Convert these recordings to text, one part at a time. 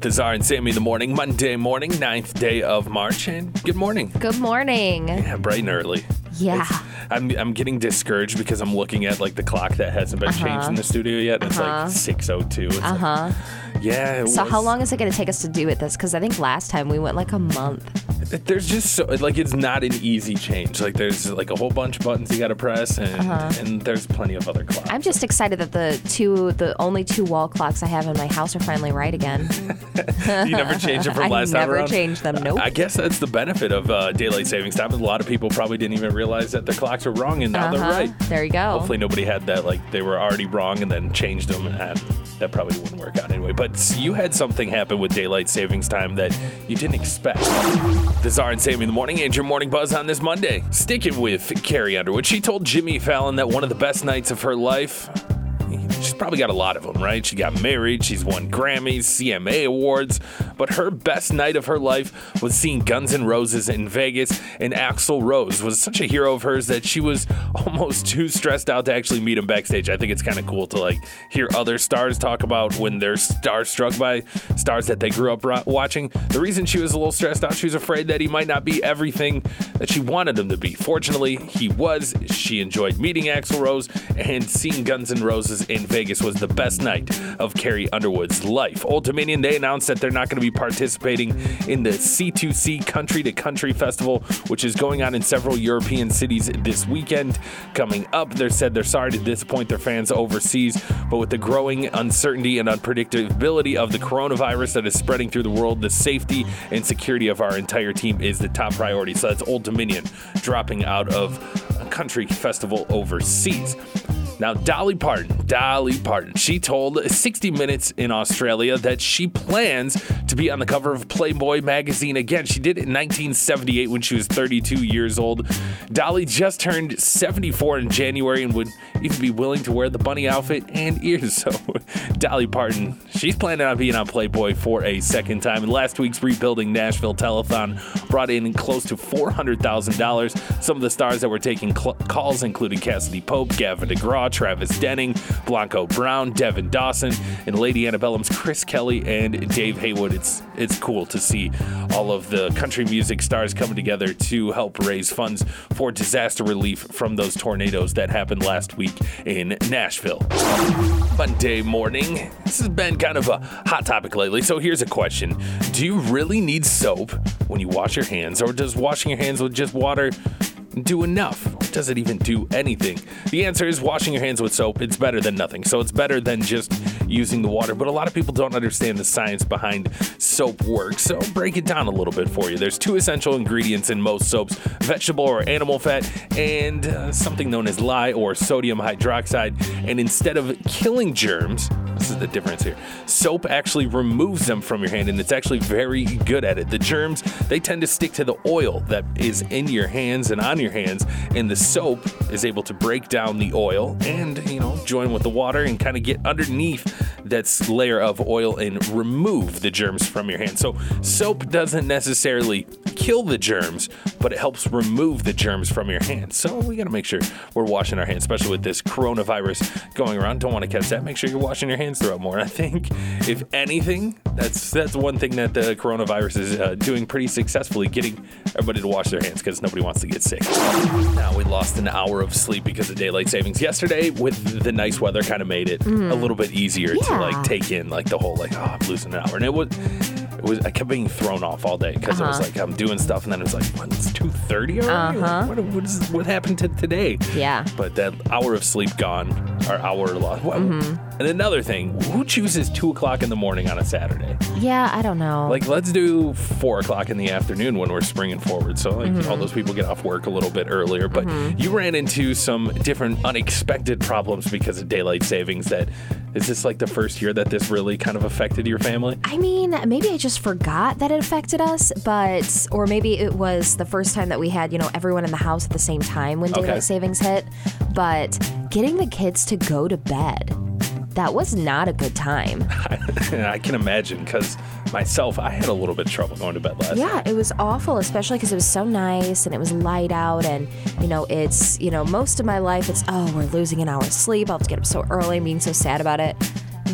The Czar and Sammie in the morning, Monday morning, 9th day of March, and good morning. Good morning. Yeah, bright and early. Yeah. It's- I'm, I'm getting discouraged because I'm looking at like the clock that hasn't been changed in the studio yet. and It's like 6:02. Uh huh. like, yeah. It So how long is it going to take us to do it this? Because I think last time we went like a month. There's just so like it's not an easy change. Like there's like a whole bunch of buttons you got to press, and and there's plenty of other clocks. Uh-huh. I'm just excited that the two, the only two wall clocks I have in my house are finally right again. you never changed them from I last time never around? changed them. Nope. I guess that's the benefit of uh, daylight savings time. A lot of people probably didn't even realize that their clocks were wrong, and now they're Uh-huh. right. There you go. Hopefully nobody had that like they were already wrong and then changed them. And that probably wouldn't work out anyway. But you had something happen with daylight savings time that you didn't expect. The Czar and Sammie in the morning and your morning buzz on this Monday. Sticking with Carrie Underwood, she told Jimmy Fallon that one of the best nights of her life. She's probably got a lot of them, right? She got married, she's won Grammys, CMA awards, but her best night of her life was seeing Guns N' Roses in Vegas, and Axl Rose was such a hero of hers that she was almost too stressed out to actually meet him backstage. I think it's kind of cool to like hear other stars talk about when they're starstruck by stars that they grew up watching. The reason she was a little stressed out, she was afraid that he might not be everything that she wanted him to be. Fortunately, he was. She enjoyed meeting Axl Rose and seeing Guns N' Roses in Vegas was the best night of Carrie Underwood's life. Old Dominion, they announced that they're not going to be participating in the C2C Country to Country Festival, which is going on in several European cities this weekend. Coming up, they said they're sorry to disappoint their fans overseas, but with the growing uncertainty and unpredictability of the coronavirus that is spreading through the world, the safety and security of our entire team is the top priority. So that's Old Dominion dropping out of a country festival overseas. Now, Dolly Parton, Dolly Parton, she told 60 Minutes in Australia that she plans to be on the cover of Playboy magazine again. She did it in 1978 when she was 32 years old. Dolly just turned 74 in January and would even be willing to wear the bunny outfit and ears. So, Dolly Parton, she's planning on being on Playboy for a second time. And last week's Rebuilding Nashville telethon brought in close to $400,000. Some of the stars that were taking cl- calls included Cassadee Pope, Gavin DeGraw, Travis Denning, Blanco Brown, Devin Dawson, and Lady Antebellum's Chris Kelly and Dave Haywood. It's it's cool to see all of the country music stars coming together to help raise funds for disaster relief from those tornadoes that happened last week in Nashville. Monday morning. This has been kind of a hot topic lately. So here's a question Do you really need soap when you wash your hands, or does washing your hands with just water? Do enough? Does it even do anything? The answer is washing your hands with soap. It's better than nothing. So it's better than just using the water. But a lot of people don't understand the science behind soap work. So break it down a little bit for you. There's two essential ingredients in most soaps vegetable or animal fat, and uh, something known as lye or sodium hydroxide. And instead of killing germs, this is the difference here. Soap actually removes them from your hand, and it's actually very good at it. The germs, they tend to stick to the oil that is in your hands and on your hands, and the soap is able to break down the oil and, you know, join with the water and kind of get underneath that s- layer of oil and remove the germs from your hand. So, soap doesn't necessarily kill the germs, but it helps remove the germs from your hands. So, we got to make sure we're washing our hands, especially with this coronavirus going around. Don't want to catch that. Make sure you're washing your hands throughout more. I think, if anything, that's that's one thing that the coronavirus is uh, doing pretty successfully, getting everybody to wash their hands because nobody wants to get sick. Now we lost an hour of sleep because of daylight savings yesterday. With the nice weather, kind of made it a little bit easier to Yeah. like take in like the whole like oh I'm losing an hour, and it was. It was. I kept being thrown off all day because it was Uh-huh. like I'm doing stuff, and then it's like, what, it's two thirty already. Uh-huh. Like, what, what, is, what happened to today? Yeah. But that hour of sleep gone, or hour lost. What, Mm-hmm. And another thing, who chooses two o'clock in the morning on a Saturday? Yeah, I don't know. Like, let's do four o'clock in the afternoon when we're springing forward. So, like, Mm-hmm. all those people get off work a little bit earlier. But you ran into some different unexpected problems because of daylight savings. That is this like the first year that this really kind of affected your family? I mean, maybe I just forgot that it affected us, but or maybe it was the first time that we had, you know, everyone in the house at the same time when daylight Okay. savings hit. But getting the kids to go to bed, that was not a good time. I can imagine because myself, I had a little bit of trouble going to bed last night. Yeah, it was awful, especially because it was so nice and it was light out. And, you know, it's, you know, most of my life, it's, oh, we're losing an hour's sleep. I'll have to get up so early, I'm being so sad about it.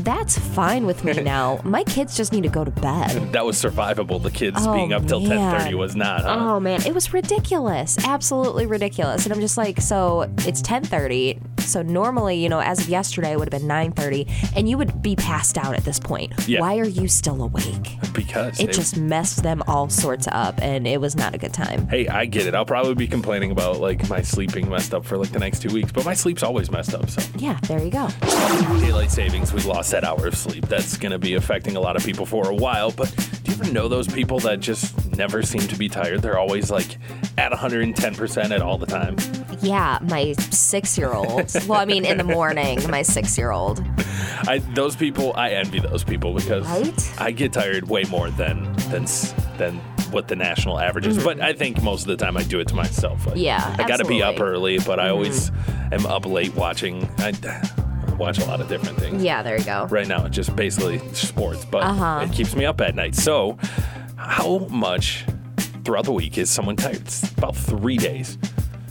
That's fine with me now. My kids just need to go to bed. That was survivable. The kids Oh, being up till man. 10:30 was not. Huh? Oh man, it was ridiculous. Absolutely ridiculous. And I'm just like, so it's 10:30. So normally, you know, as of yesterday it would have been 9:30 and you would be passed out at this point. Yeah. Why are you still awake? because It it- just messed them all sorts up and it was not a good time. Hey, I get it. I'll probably be complaining about like my sleeping messed up for like the next two weeks, but my sleep's always messed up. So Yeah, there you go. daylight savings, we lost that hour of sleep. That's going to be affecting a lot of people for a while. But do you ever know those people that just never seem to be tired? They're always like at 110% at all the time. Yeah, my 6-year-old. well, I mean in the morning, my 6-year-old. I those people, I envy those people because Right? I get tired way more than than than what the national average is. But I think most of the time I do it to myself. Like, Mm-hmm. Yeah, I got to be up early, Mm-hmm. but I always am up late watching. I watch a lot of different things. Yeah, there you go. right now it's just basically sports, but Uh-huh. it keeps me up at night. So, how much throughout the week is someone tired? It's about three days.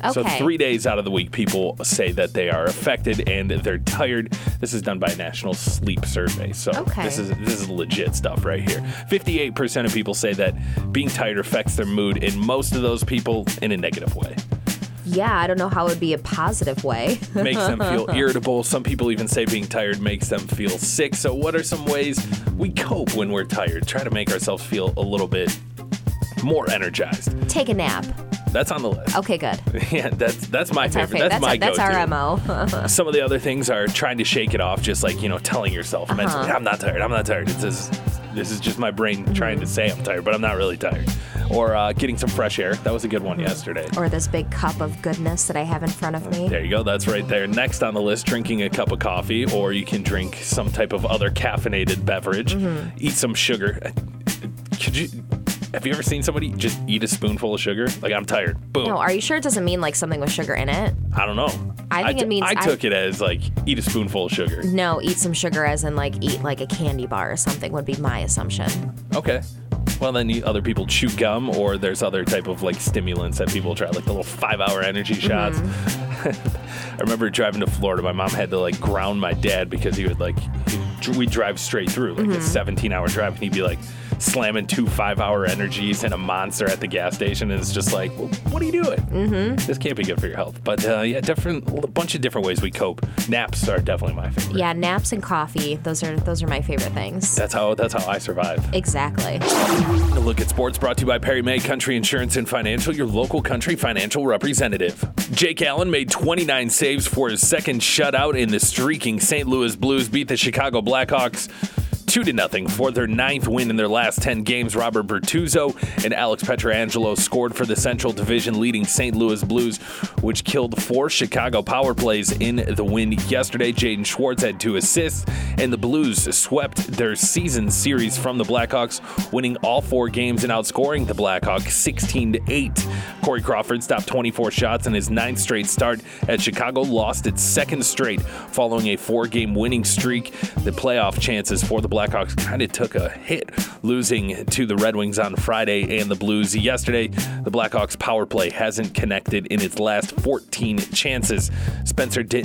Okay. So, three days out of the week, people say that they are affected and they're tired. This is done by a national sleep survey. So, Okay. this is this is legit stuff right here. Fifty-eight percent of people say that being tired affects their mood, and most of those people in a negative way. Yeah, I don't know how it would be a positive way. makes them feel irritable. Some people even say being tired makes them feel sick. So, what are some ways we cope when we're tired? Try to make ourselves feel a little bit more energized. Take a nap. That's on the list. Okay, good. Yeah, that's that's my That's favorite. favorite. That's, my that's go-to. That's our MO. Some of the other things are trying to shake it off, just like you know, telling yourself Uh-huh. mentally, "I'm not tired. I'm not tired." It's just, this is just my brain trying to say I'm tired, but I'm not really tired. Or uh, getting some fresh air. That was a good one yesterday. or this big cup of goodness that I have in front of me. There you go. That's right there. Next on the list, drinking a cup of coffee, or you can drink some type of other caffeinated beverage. Mm-hmm. Eat some sugar. Could you? Have you ever seen somebody just eat a spoonful of sugar? Like I'm tired. Boom. No, are you sure it doesn't mean like something with sugar in it? I don't know. I think t- it means I I- took it as like eat a spoonful of sugar. No, eat some sugar as in like eat like a candy bar or something would be my assumption. Okay. Well, then you, other people chew gum, or there's other type of like stimulants that people try, like the little five-hour energy shots. Mm-hmm. I remember driving to Florida. My mom had to like ground my dad because he would like we drive straight through like a Mm-hmm. 17-hour drive, and he'd be like slamming two five-hour energies and a monster at the gas station, and it's just like, well, what are you doing? Mm-hmm. This can't be good for your health. But uh, yeah, different a bunch of different ways we cope. Naps are definitely my favorite. Yeah, naps and coffee. Those are those are my favorite things. That's how that's how I survive. Exactly. A look at sports brought to you by Perry May Country Insurance and Financial, your local country financial representative. Jake Allen made 29 saves for his second shutout in the streaking St. Louis Blues beat the Chicago Blackhawks. 2 to nothing for their ninth win in their last 10 games. Robert Bortuzzo and Alex Pietrangelo scored for the Central Division leading St. Louis Blues, which killed four Chicago power plays in the win yesterday. Jaden Schwartz had two assists, and the Blues swept their season series from the Blackhawks, winning all four games and outscoring the Blackhawks 16 to 8. Corey Crawford stopped 24 shots in his ninth straight start as Chicago lost its second straight following a four game winning streak. The playoff chances for the Blackhawks kind of took a hit, losing to the Red Wings on Friday and the Blues yesterday. The Blackhawks power play hasn't connected in its last 14 chances. Spencer D-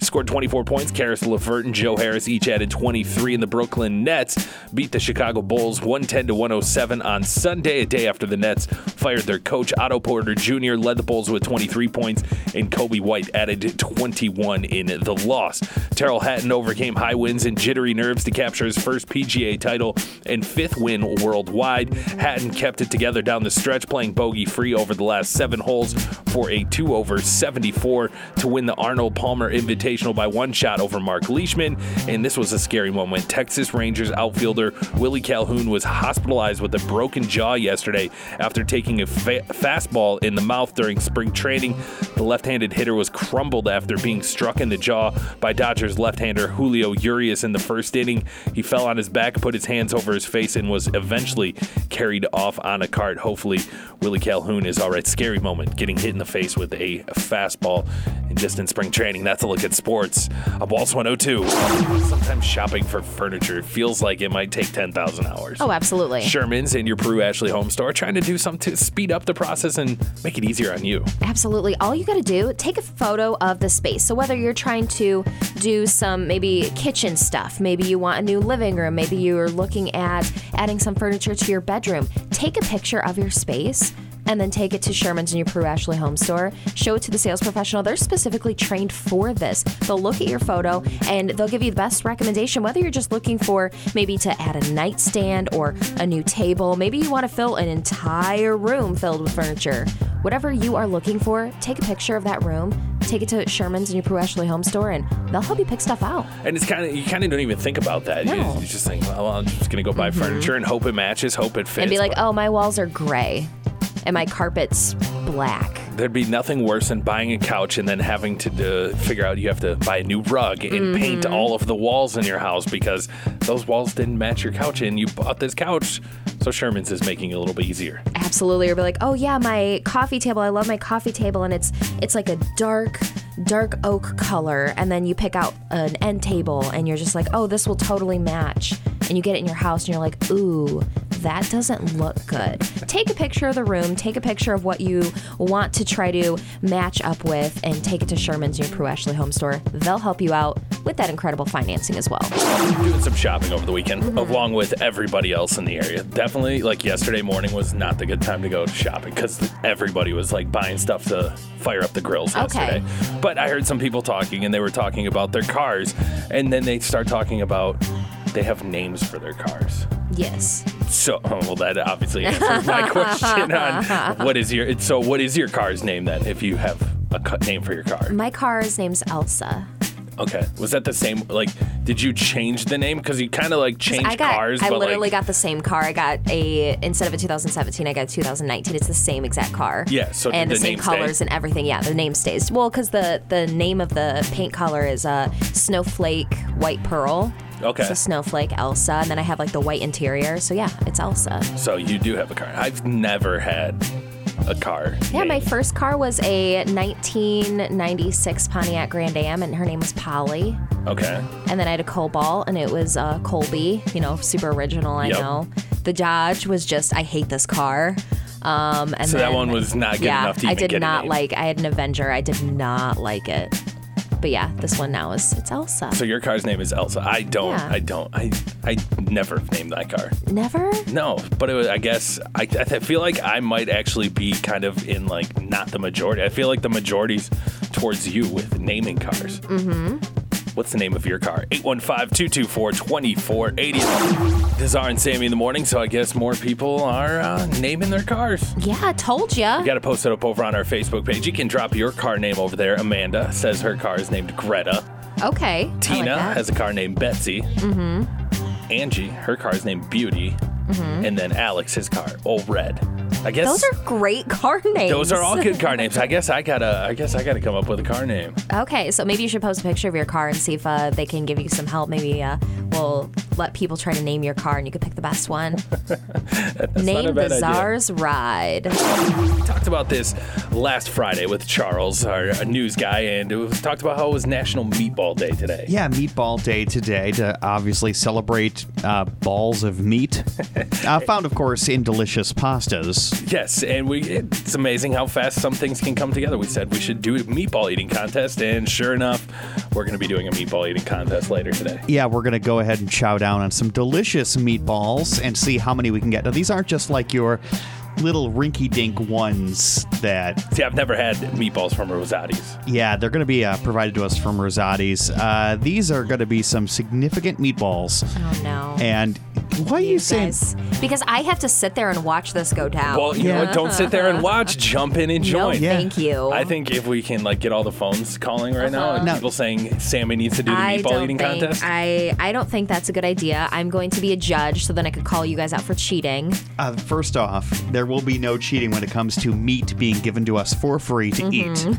scored 24 points. Caris LeVert and Joe Harris each added 23, and the Brooklyn Nets beat the Chicago Bulls 110 to 107 on Sunday, a day after the Nets fired their coach. Otto Porter Jr. led the Bulls with 23 points, and Coby White added 21 in the loss. Tyrrell Hatton overcame high winds and jittery nerves to capture his first PGA title and fifth win worldwide. Hatton kept it together down the stretch, playing bogey free over the last seven holes for a 2 over 74 to win the Arnold Palmer Invitational by one shot over Mark Leishman. And this was a scary moment. Texas Rangers outfielder Willie Calhoun was hospitalized with a broken jaw yesterday after taking a fa- fastball in the mouth during spring training. The left handed hitter was crumbled after being struck in the jaw by Dodgers left hander Julio Urias in the first inning. He fell on his back, put his hands over his face, and was eventually carried off on a cart. Hopefully, Willie Calhoun is all right. Scary moment, getting hit in the face with a fastball just in spring training. That's a look at sports. A Waltz 102. Sometimes shopping for furniture feels like it might take 10,000 hours. Oh, absolutely. Sherman's and your Peru Ashley home store trying to do something to speed up the process and make it easier on you. Absolutely. All you got to do, take a photo of the space. So whether you're trying to do some maybe kitchen stuff, maybe you want a new living room, maybe you're looking at adding some furniture to your bedroom, take a picture of your space and then take it to Sherman's and your Peru Ashley home store. Show it to the sales professional. They're specifically trained for this. They'll look at your photo and they'll give you the best recommendation, whether you're just looking for maybe to add a nightstand or a new table. Maybe you want to fill an entire room filled with furniture. Whatever you are looking for, take a picture of that room, take it to Sherman's and your Ashley home store, and they'll help you pick stuff out. And it's kind of you kind of don't even think about that. No. You, you just think, well, I'm just gonna go buy mm-hmm. furniture and hope it matches, hope it fits. And be like, but oh, my walls are gray and my carpet's black. There'd be nothing worse than buying a couch and then having to uh, figure out you have to buy a new rug and paint Mm-hmm. all of the walls in your house because those walls didn't match your couch and you bought this couch. So Sherman's is making it a little bit easier. Absolutely. Or be like, oh yeah, my coffee table. I love my coffee table, and it's it's like a dark, dark oak color. And then you pick out an end table, and you're just like, oh, this will totally match. And you get it in your house, and you're like, ooh, that doesn't look good. Take a picture of the room. Take a picture of what you want to try to match up with, and take it to Sherman's your Peru Ashley home store. They'll help you out with that incredible financing as well. Doing some shopping over the weekend Mm-hmm. along with everybody else in the area. Definitely, like yesterday morning was not the good time to go shopping because everybody was like buying stuff to fire up the grills Okay. yesterday. But I heard some people talking and they were talking about their cars, and then they start talking about they have names for their cars. Yes. So, oh, well, that obviously answers my question on what is your. So, what is your car's name then? If you have a name for your car, My car's name's Elsa. okay. Was that the same? Like, did you change the name because you kind of like changed I got. cars? I literally like, got the same car. I got a instead of a 2017, I got a 2019. It's the same exact car. Yeah, so and the, the same name stay? colors and everything. Yeah, the name stays. Well, because the the name of the paint color is uh, snowflake white pearl. Okay. It's a snowflake Elsa, and then I have like the white interior. So yeah, it's Elsa. So you do have a car. I've never had a car. Yeah, my first car was a 1996 Pontiac Grand Am, and her name was Polly. Okay. And then I had a Cobalt, and it was uh, Colby. You know, super original. I Yep. know. The Dodge was just I hate this car. Um, and So that one was not good yeah, enough to I did not like. I had an Avenger. I did not like it. But yeah, this one now is it's Elsa. So your car's name is Elsa. I don't. Yeah. I don't. I I never named that car. Never. No, but it was, I guess I, I feel like I might actually be kind of in like not the majority. I feel like the majority's towards you with naming cars. Mm-hmm. What's the name of your car? 815-224-2480. The Czar and Sammie in the morning, so I guess more people are uh, naming their cars. Yeah, I told ya. You got to post it up over on our Facebook page. You can drop your car name over there. Amanda says her car is named Greta. Okay. I like Tina has a car named Betsy. Mm-hmm. Angie, her car is named Beauty. Mm-hmm. And then Alex, his car, Old Red. I guess. Those are great car names. those are all good car names. I guess I gotta. I guess I gotta come up with a car name. Okay, so maybe you should post a picture of your car and see if uh, they can give you some help. Maybe uh, we'll let people try to name your car and you could pick the best one. That's not a Name the bad idea. Czar's Ride. We talked about this last Friday with Charles, our news guy, and it was talked about how it was National Meatball Day today. Yeah, Meatball Day today to obviously celebrate uh, balls of meat. uh, found, of course, in delicious pastas. Yes, and we it's amazing how fast some things can come together. We said we should do a meatball eating contest, and sure enough, we're going to be doing a meatball eating contest later today. Yeah, we're going to go ahead and chow down on some delicious meatballs and see how many we can get. Now, these aren't just like your little rinky dink ones that See, I've never had meatballs from Rosati's. Yeah, they're going to be uh, provided to us from Rosati's. Uh, these are going to be some significant meatballs. Oh no. And why are you, you saying? guys, because I have to sit there and watch this go down. Well, you know? Don't sit there and watch. Jump in and no, join. Yeah. thank you. I think if we can like get all the phones calling right now and No. people saying Sammie needs to do the Uh-huh. I meatball eating think contest. I I don't think that's a good idea. I'm going to be a judge, so then I could call you guys out for cheating. Uh, first off, there will be no cheating when it comes to meat being given to us for free to Mm-hmm.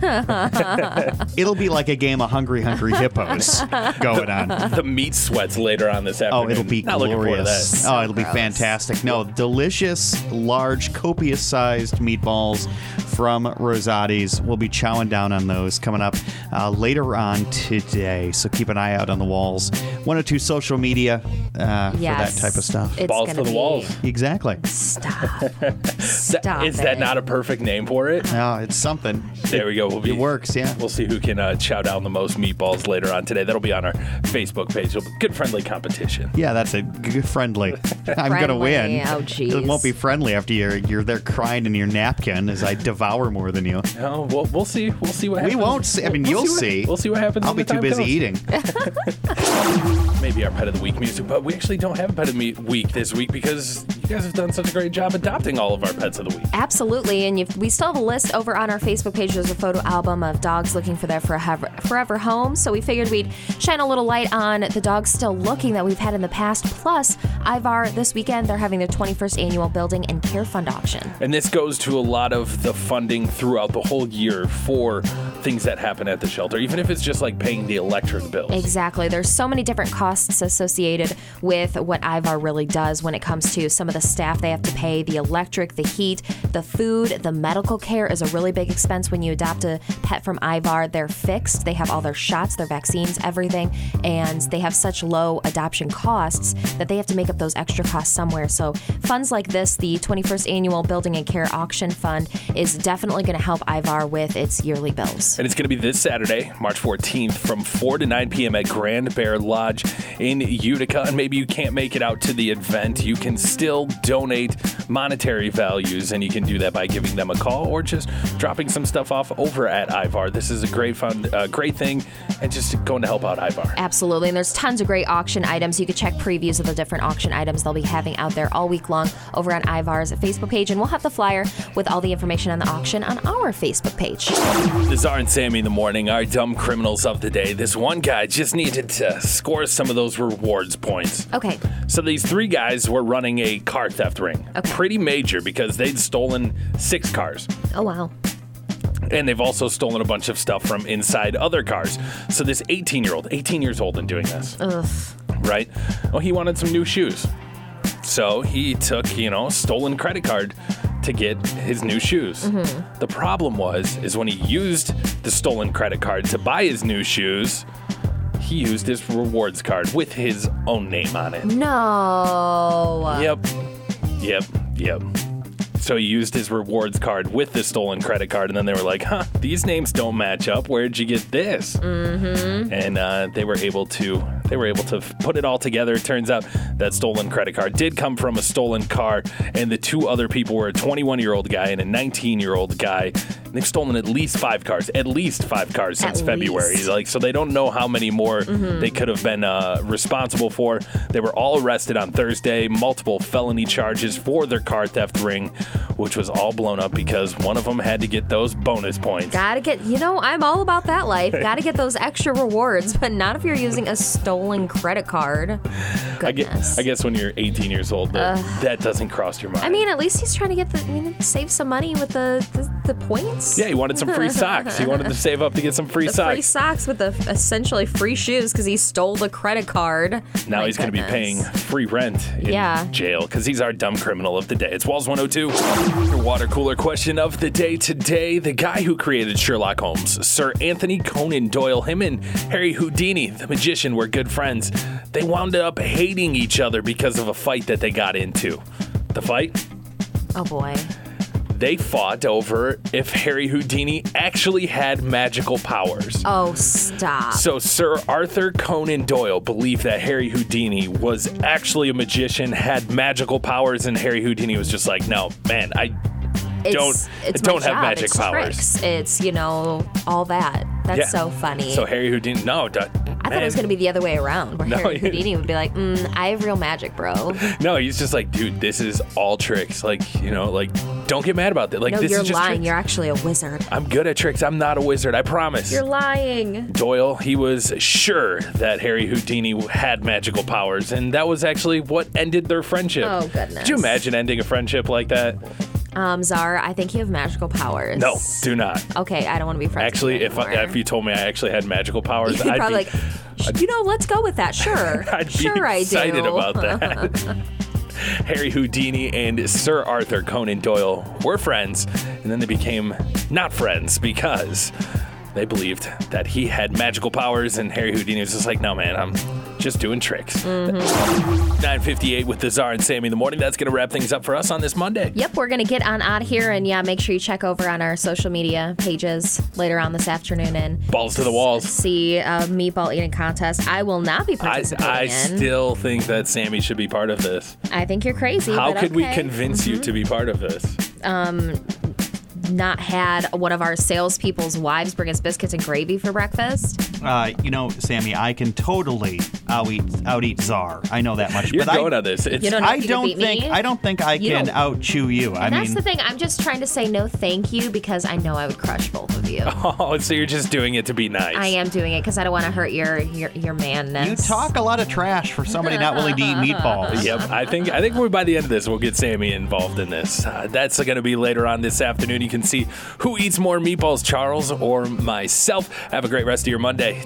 eat. It'll be like a game of Hungry Hungry Hippos going on. the meat sweats later on this afternoon. Oh, it'll be Not looking forward to glorious. Oh, it'll be gross. fantastic. No, delicious, large, copious sized meatballs from Rosati's. We'll be chowing down on those coming up uh, later on today. So keep an eye out on the walls. One or two social media uh, for that type of stuff. It's Balls gonna the be- walls. exactly. Stop. Stop is that not a perfect name for it? Oh, it's something. There we go. We'll be, It works, yeah. We'll see who can uh, chow down the most meatballs later on today. That'll be on our Facebook page. It'll be good friendly competition. Yeah, that's it. Good friendly. I'm gonna Friendly. win. Oh, It won't be friendly after you're you're there crying in your napkin as I devour more than you. Oh, we'll, we'll see. We'll see what happens. We won't see. I mean, We'll you'll what- see. We'll see what happens. I'll be too busy comes. eating. Maybe our pet of the week music, but we actually don't have a pet of the week this week because you guys have done such a great job adopting all of our pets of the week. Absolutely, and you've, we still have a list over on our Facebook page. There's a photo album of dogs looking for their forever, forever home. So we figured we'd shine a little light on the dogs still looking that we've had in the past. Plus, Ivar this weekend they're having their 21st annual Building and Care Fund auction. And this goes to a lot of the funding throughout the whole year for things that happen at the shelter, even if it's just like paying the electric bills. Exactly. There's so many different costs associated with what Ivar really does when it comes to some of the staff they have to pay, the electric, the heat, the food, the medical care is a really big expense when you adopt a pet from Ivar. They're fixed. They have all their shots, their vaccines, everything, and they have such low adoption costs that they have to make up those extra costs somewhere. So funds like this, the 21st annual Building and Care Auction Fund, is definitely going to help Ivar with its yearly bills. And it's going to be this Saturday, March 14th, from 4 to 9 p.m. at Grand Bear Lodge in Utica. And maybe you can't make it out to the event. You can still donate monetary values, and you can do that by giving them a call or just dropping some stuff off over at Ivar. This is a great fun, uh, great thing, and just going to help out Ivar. Absolutely. And there's tons of great auction items. You can check previews of the different auction items they'll be having out there all week long over on Ivar's Facebook page. And we'll have the flyer with all the information on the auction on our Facebook page. The Czar and Sammie in the morning, our dumb criminals of the day. This one guy just needed to score some of those rewards points. Okay. So these three guys were running a car theft ring. Okay. Pretty major because they'd stolen six cars. Oh, wow. And they've also stolen a bunch of stuff from inside other cars. So this 18 year old, 18 years old and doing this, Ugh. right? Well, he wanted some new shoes. So he took, you know, a stolen credit card to get his new shoes. Mm-hmm. The problem was is when he used the stolen credit card to buy his new shoes, he used his rewards card with his own name on it. No. Yep. Yep. Yep. So he used his rewards card with the stolen credit card, and then they were like, "Huh, these names don't match up. Where'd you get this?" Mm-hmm. And uh, they were able to they were able to put it all together. It turns out that stolen credit card did come from a stolen car, and the two other people were a 21 year old guy and a 19 year old guy. They've stolen at least five cars, at least five cars since At February. least. Like, so they don't know how many more they could have been uh, responsible for. They were all arrested on Thursday, multiple felony charges for their car theft ring, which was all blown up because one of them had to get those bonus points. Gotta get, you know, I'm all about that life. Gotta get those extra rewards, but not if you're using a stolen credit card. I guess, I guess when you're 18 years old, that, that doesn't cross your mind. I mean, at least he's trying to get the, you know, save some money with the, the, the points. yeah, he wanted some free socks. He wanted to save up to get some free The socks. free socks with the essentially free shoes because he stole the credit card. Now My he's going to be paying free rent in Yeah. jail because he's our dumb criminal of the day. It's Walls 102. Your water cooler question of the day today. The guy who created Sherlock Holmes, Sir Anthony Conan Doyle, him and Harry Houdini, the magician, were good friends. They wound up hating each other because of a fight that they got into. The fight? Oh boy. They fought over if Harry Houdini actually had magical powers. Oh, stop. So, Sir Arthur Conan Doyle believed that Harry Houdini was actually a magician, had magical powers, and Harry Houdini was just like, no, man, I it's, don't- it's don't have job. magic it's powers. Tricks. It's, you know, all that. That's Yeah. so funny. So Harry Houdini, no, d- I don't thought it was going to be the other way around, where No, Harry Houdini would be like, mm, "I have real magic, bro." No, he's just like, dude, this is all tricks. Like, you know, like, don't get mad about that. Like, no, this you're is just lying. tricks. You're actually a wizard. I'm good at tricks. I'm not a wizard. I promise. You're lying. Doyle, he was sure that Harry Houdini had magical powers, and that was actually what ended their friendship. Oh, goodness. Could you imagine ending a friendship like that? Um, Czar, I think you have magical powers. No, do not. Okay, I don't want to be friends. Actually, with you if I, if you told me I actually had magical powers, You'd I'd probably be, like, you know, let's go with that. Sure, I'd be excited I do. about that. Harry Houdini and Sir Arthur Conan Doyle were friends, and then they became not friends because they believed that he had magical powers, and Harry Houdini was just like, "No, man, I'm just doing tricks." Mm-hmm. 9:58 with the Czar and Sammie in the morning. That's gonna wrap things up for us on this Monday. Yep, we're gonna get on out here, and yeah, make sure you check over on our social media pages later on this afternoon and Balls to the walls. see a meatball eating contest. I will not be I, participating I in. still think that Sammie should be part of this. I think you're crazy. How but could we okay. convince you to be part of this? Um, not had one of our salespeople's wives bring us biscuits and gravy for breakfast? Uh, you know, Sammie, I can totally out eat out eat Czar. I know that much. You're but going I, on this. It's, You don't I if you could don't think me? I don't think I You can out chew you. I And that's mean, the thing. I'm just trying to say no, thank you, because I know I would crush both of you. Oh, so you're just doing it to be nice. I am doing it because I don't want to hurt your your your manness. you talk a lot of trash for somebody not willing to eat meatballs. Yep, I think I think we're by the end of this, we'll get Sammie involved in this. Uh, that's going to be later on this afternoon. You can see who eats more meatballs, Charles or myself. Have a great rest of your Monday.